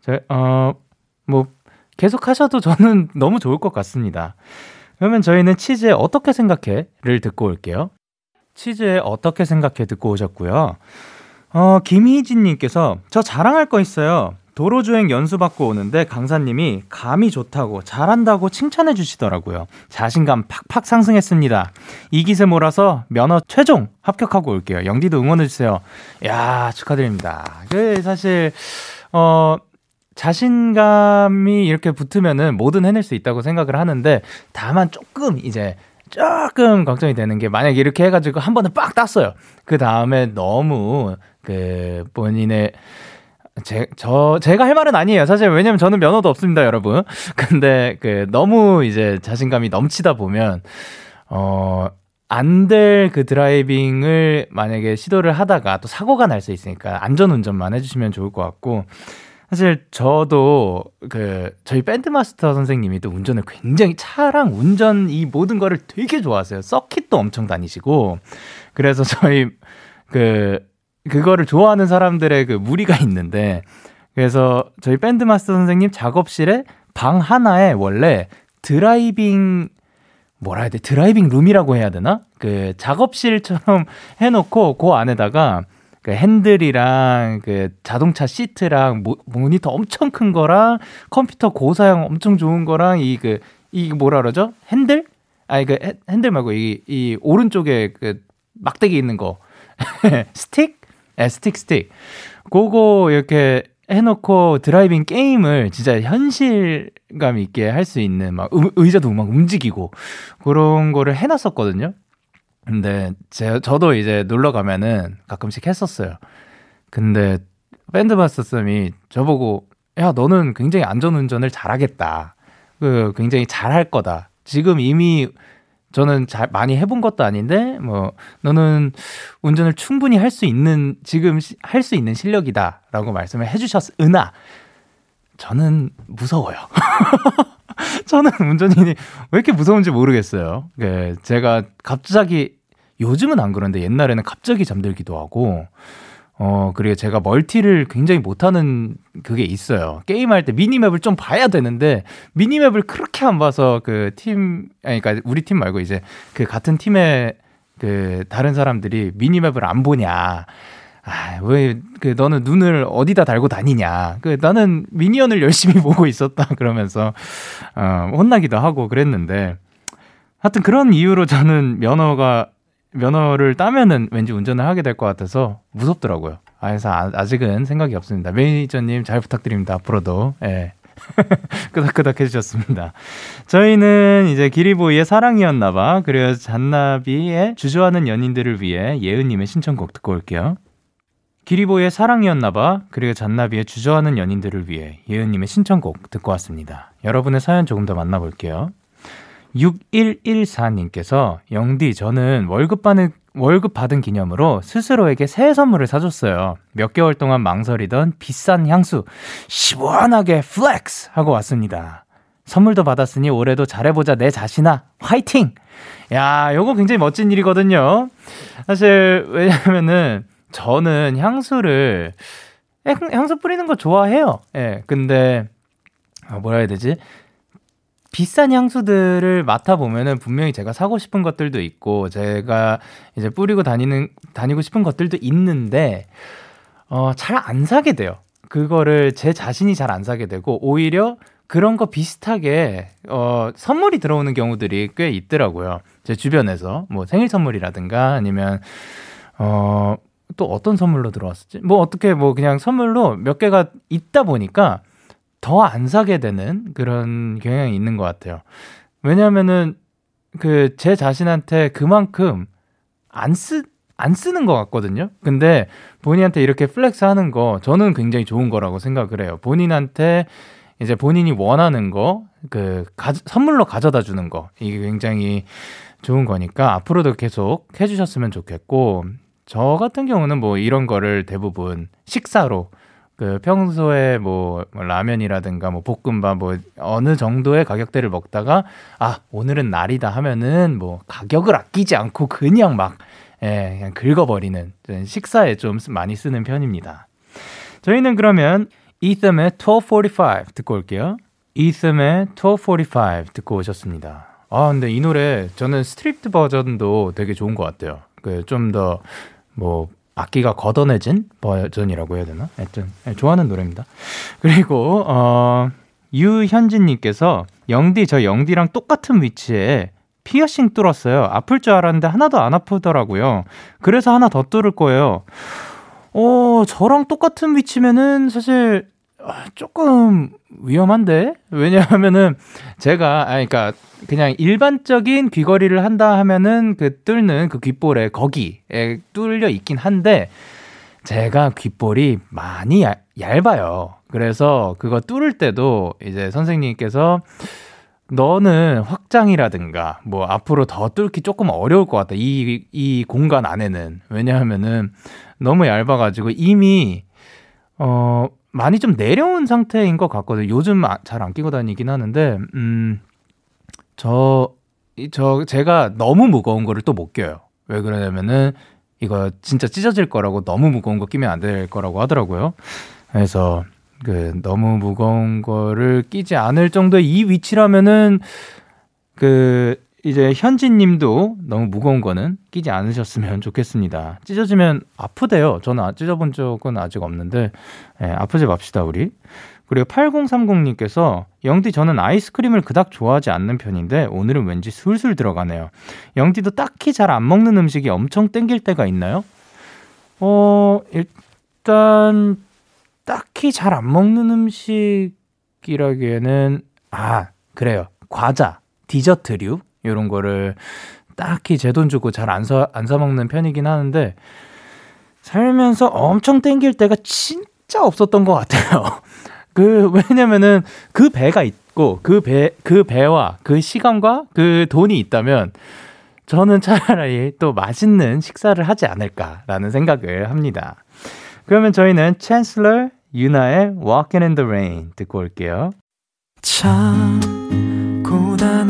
저어뭐 계속 하셔도 저는 [laughs] 너무 좋을 것 같습니다. 그러면 저희는 치즈에 어떻게 생각해?를 듣고 올게요. 치즈에 어떻게 생각해 듣고 오셨고요. 어, 김희진님께서 저 자랑할 거 있어요. 도로주행 연수받고 오는데 강사님이 감이 좋다고 잘한다고 칭찬해 주시더라고요. 자신감 팍팍 상승했습니다. 이 기세 몰아서 면허 최종 합격하고 올게요. 영디도 응원해 주세요. 야 축하드립니다. 그 사실 어 자신감이 이렇게 붙으면은 뭐든 해낼 수 있다고 생각을 하는데 다만 조금 이제 조금 걱정이 되는 게 만약에 이렇게 해가지고 한 번은 빡 땄어요. 그 다음에 너무 그 본인의 제, 저, 제가 할 말은 아니에요. 사실 왜냐면 저는 면허도 없습니다, 여러분. [laughs] 근데 그 너무 이제 자신감이 넘치다 보면, 어, 안 될 그 드라이빙을 만약에 시도를 하다가 또 사고가 날 수 있으니까 안전 운전만 해주시면 좋을 것 같고, 사실 저도 그 저희 밴드 마스터 선생님이 또 운전을 굉장히 차랑 운전 이 모든 거를 되게 좋아하세요. 서킷도 엄청 다니시고 그래서 저희 그 그거를 좋아하는 사람들의 그 무리가 [laughs] 있는데 그래서 저희 밴드 마스터 선생님 작업실에 방 하나에 원래 driving 뭐라 해야 돼 driving room이라고 해야 되나 그 작업실처럼 [laughs] 해놓고 그 안에다가 그 핸들이랑 그 자동차 시트랑 모, 모니터 엄청 큰 거랑 컴퓨터 고사양 엄청 좋은 거랑 이 그 이 뭐라 그러죠? 핸들? 아니 그 핸들 말고 이, 이 오른쪽에 그 막대기 있는 거 [laughs] 스틱? 에 스틱 스틱. 그거 이렇게 해놓고 driving 게임을 진짜 현실감 있게 할 수 있는 막 의자도 막 움직이고 그런 거를 해놨었거든요. 근데 제 저도 이제 놀러 가면은 가끔씩 했었어요. 근데 밴드 마스터 쌤이 저보고 야 너는 굉장히 안전 운전을 잘하겠다. 그 굉장히 잘할 거다. 지금 이미 저는 잘 많이 해본 것도 아닌데 뭐 너는 운전을 충분히 할 수 있는 지금 할 수 있는 실력이다라고 말씀을 해주셨으나 저는 무서워요. [laughs] 저는 운전이 왜 이렇게 무서운지 모르겠어요. 그 제가 갑자기 요즘은 안 그런데 옛날에는 갑자기 잠들기도 하고 어, 그리고 제가 멀티를 굉장히 못하는 그게 있어요. 게임할 때 미니맵을 좀 봐야 되는데, 미니맵을 그렇게 안 봐서 그 팀, 아니, 그니까 우리 팀 말고 이제 그 같은 팀의 그 다른 사람들이 미니맵을 안 보냐. 아, 왜, 그, 너는 눈을 어디다 달고 다니냐. 그, 나는 미니언을 열심히 [laughs] 보고 있었다. 그러면서, 어, 혼나기도 하고 그랬는데, 하여튼 그런 이유로 저는 면허가 면허를 따면은 왠지 운전을 하게 될 것 같아서 무섭더라고요. 아, 그래서 아, 직은 생각이 없습니다. 매니저님 잘 부탁드립니다. 앞으로도. 예. [laughs] 끄덕끄덕 해주셨습니다. 저희는 이제 기리보이의 사랑이었나봐. 그리고 잔나비의 주저하는 연인들을 위해 예은님의 신청곡 듣고 올게요. 기리보이의 사랑이었나봐. 그리고 잔나비의 주저하는 연인들을 위해 예은님의 신청곡 듣고 왔습니다. 여러분의 사연 조금 더 만나볼게요. 6114님께서 영디 저는 월급 받는 월급 받은 기념으로 스스로에게 새 선물을 사줬어요. 몇 개월 동안 망설이던 비싼 향수 시원하게 flex 하고 왔습니다. 선물도 받았으니 올해도 잘해보자 내 자신아 화이팅! 야, 요거 굉장히 멋진 일이거든요. 사실 왜냐면은 저는 향수를 향수 뿌리는 거 좋아해요. 예, 근데 아, 뭐라 해야 되지? 비싼 향수들을 맡아보면은 분명히 제가 사고 싶은 것들도 있고, 제가 이제 뿌리고 다니는, 다니고 싶은 것들도 있는데, 어, 잘 안 사게 돼요. 그거를 제 자신이 잘 안 사게 되고, 오히려 그런 거 비슷하게, 어, 선물이 들어오는 경우들이 꽤 있더라고요. 제 주변에서. 뭐 생일 선물이라든가 아니면, 어, 또 어떤 선물로 들어왔었지? 뭐 어떻게 뭐 그냥 선물로 몇 개가 있다 보니까 더 안 사게 되는 그런 경향이 있는 것 같아요. 왜냐하면은 그 제 자신한테 그만큼 안 쓰, 안 쓰는 것 같거든요. 근데 본인한테 이렇게 flex 하는 거 저는 굉장히 좋은 거라고 생각을 해요. 본인한테 이제 본인이 원하는 거, 그, 가, 선물로 가져다 주는 거, 이게 굉장히 좋은 거니까 앞으로도 계속 해주셨으면 좋겠고, 저 같은 경우는 뭐 이런 거를 대부분 식사로 그 평소에 뭐, 뭐 라면이라든가 뭐 볶음밥 뭐 어느 정도의 가격대를 먹다가 아 오늘은 날이다 하면은 뭐 가격을 아끼지 않고 그냥 막 예, 그냥 긁어버리는 식사에 좀 많이 쓰는 편입니다. 저희는 그러면 Etham의 1245 듣고 올게요. Etham의 1245 듣고 오셨습니다. 아, 근데 이 노래 저는 stripped 버전도 되게 좋은 것 같아요. 그 좀 더 뭐 악기가 걷어내진 버전이라고 해야 되나? 하여튼 네, 좋아하는 노래입니다. 그리고 어 유현진님께서 영디 저 영디랑 똑같은 위치에 피어싱 뚫었어요. 아플 줄 알았는데 하나도 안 아프더라고요. 그래서 하나 더 뚫을 거예요. 어, 저랑 똑같은 위치면은 사실 아, 조금 위험한데? 왜냐하면은 제가, 아, 그러니까 그냥 일반적인 귀걸이를 한다 하면은 그 뚫는 그 귓볼에 거기에 뚫려 있긴 한데 제가 귓볼이 많이 얇, 얇아요. 그래서 그거 뚫을 때도 이제 선생님께서 너는 확장이라든가 뭐 앞으로 더 뚫기 조금 어려울 것 같다. 이, 이 공간 안에는. 왜냐하면은 너무 얇아가지고 이미, 어, 많이 좀 내려온 상태인 것 같거든요. 요즘 아, 잘안 끼고 다니긴 하는데, 음, 저, 이- 저, 제가 너무 무거운 거를 또 못 껴요. 왜 그러냐면은 이거 진짜 찢어질 거라고 너무 무거운 거 끼면 안 될 거라고 하더라고요. 그래서 그 너무 무거운 거를 끼지 않을 정도의 이 위치라면은 그 이제 현진 님도 너무 무거운 거는 끼지 않으셨으면 좋겠습니다. 찢어지면 아프대요. 저는 아- 찢어본 적은 아직 없는데 예, 아프지 맙시다 우리. 그리고 8030님께서 영디 저는 아이스크림을 그닥 좋아하지 않는 편인데 오늘은 왠지 술술 들어가네요. 영디도 딱히 잘 안 먹는 음식이 엄청 땡길 때가 있나요? 어 일단 딱히 잘 안 먹는 음식이라기에는 아 그래요 과자 디저트류 이런 거를 딱히 제 돈 주고 잘 안 사 안 사 먹는 편이긴 하는데 살면서 엄청 땡길 때가 진짜 없었던 것 같아요. [laughs] 그 왜냐면은 그 배가 있고 그배그 배와 그 시간과 그 돈이 있다면 저는 차라리 또 맛있는 식사를 하지 않을까라는 생각을 합니다. 그러면 저희는 챈슬러 유나의 Walking in the Rain 듣고 올게요. 참 고단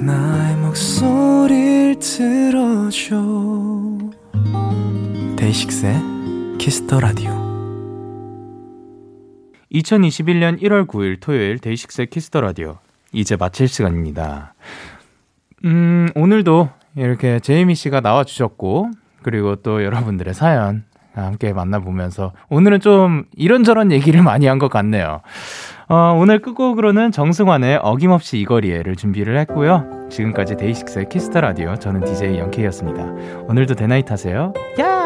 나의 목소리를 들어줘 DAY6의 Kiss the Radio 2021년 1월 9일 토요일 DAY6의 Kiss the Radio 이제 마칠 시간입니다. 음, 오늘도 이렇게 제이미 씨가 나와 주셨고 그리고 또 여러분들의 사연 함께 만나보면서 오늘은 좀 이런저런 얘기를 많이 한 것 같네요. 어, 오늘 끝곡으로는 정승환의 어김없이 이 거리에를 준비를 했고요. 지금까지 DAY6의 Kiss the Radio 저는 DJ Young K였습니다. 오늘도 데나잇 하세요. 야!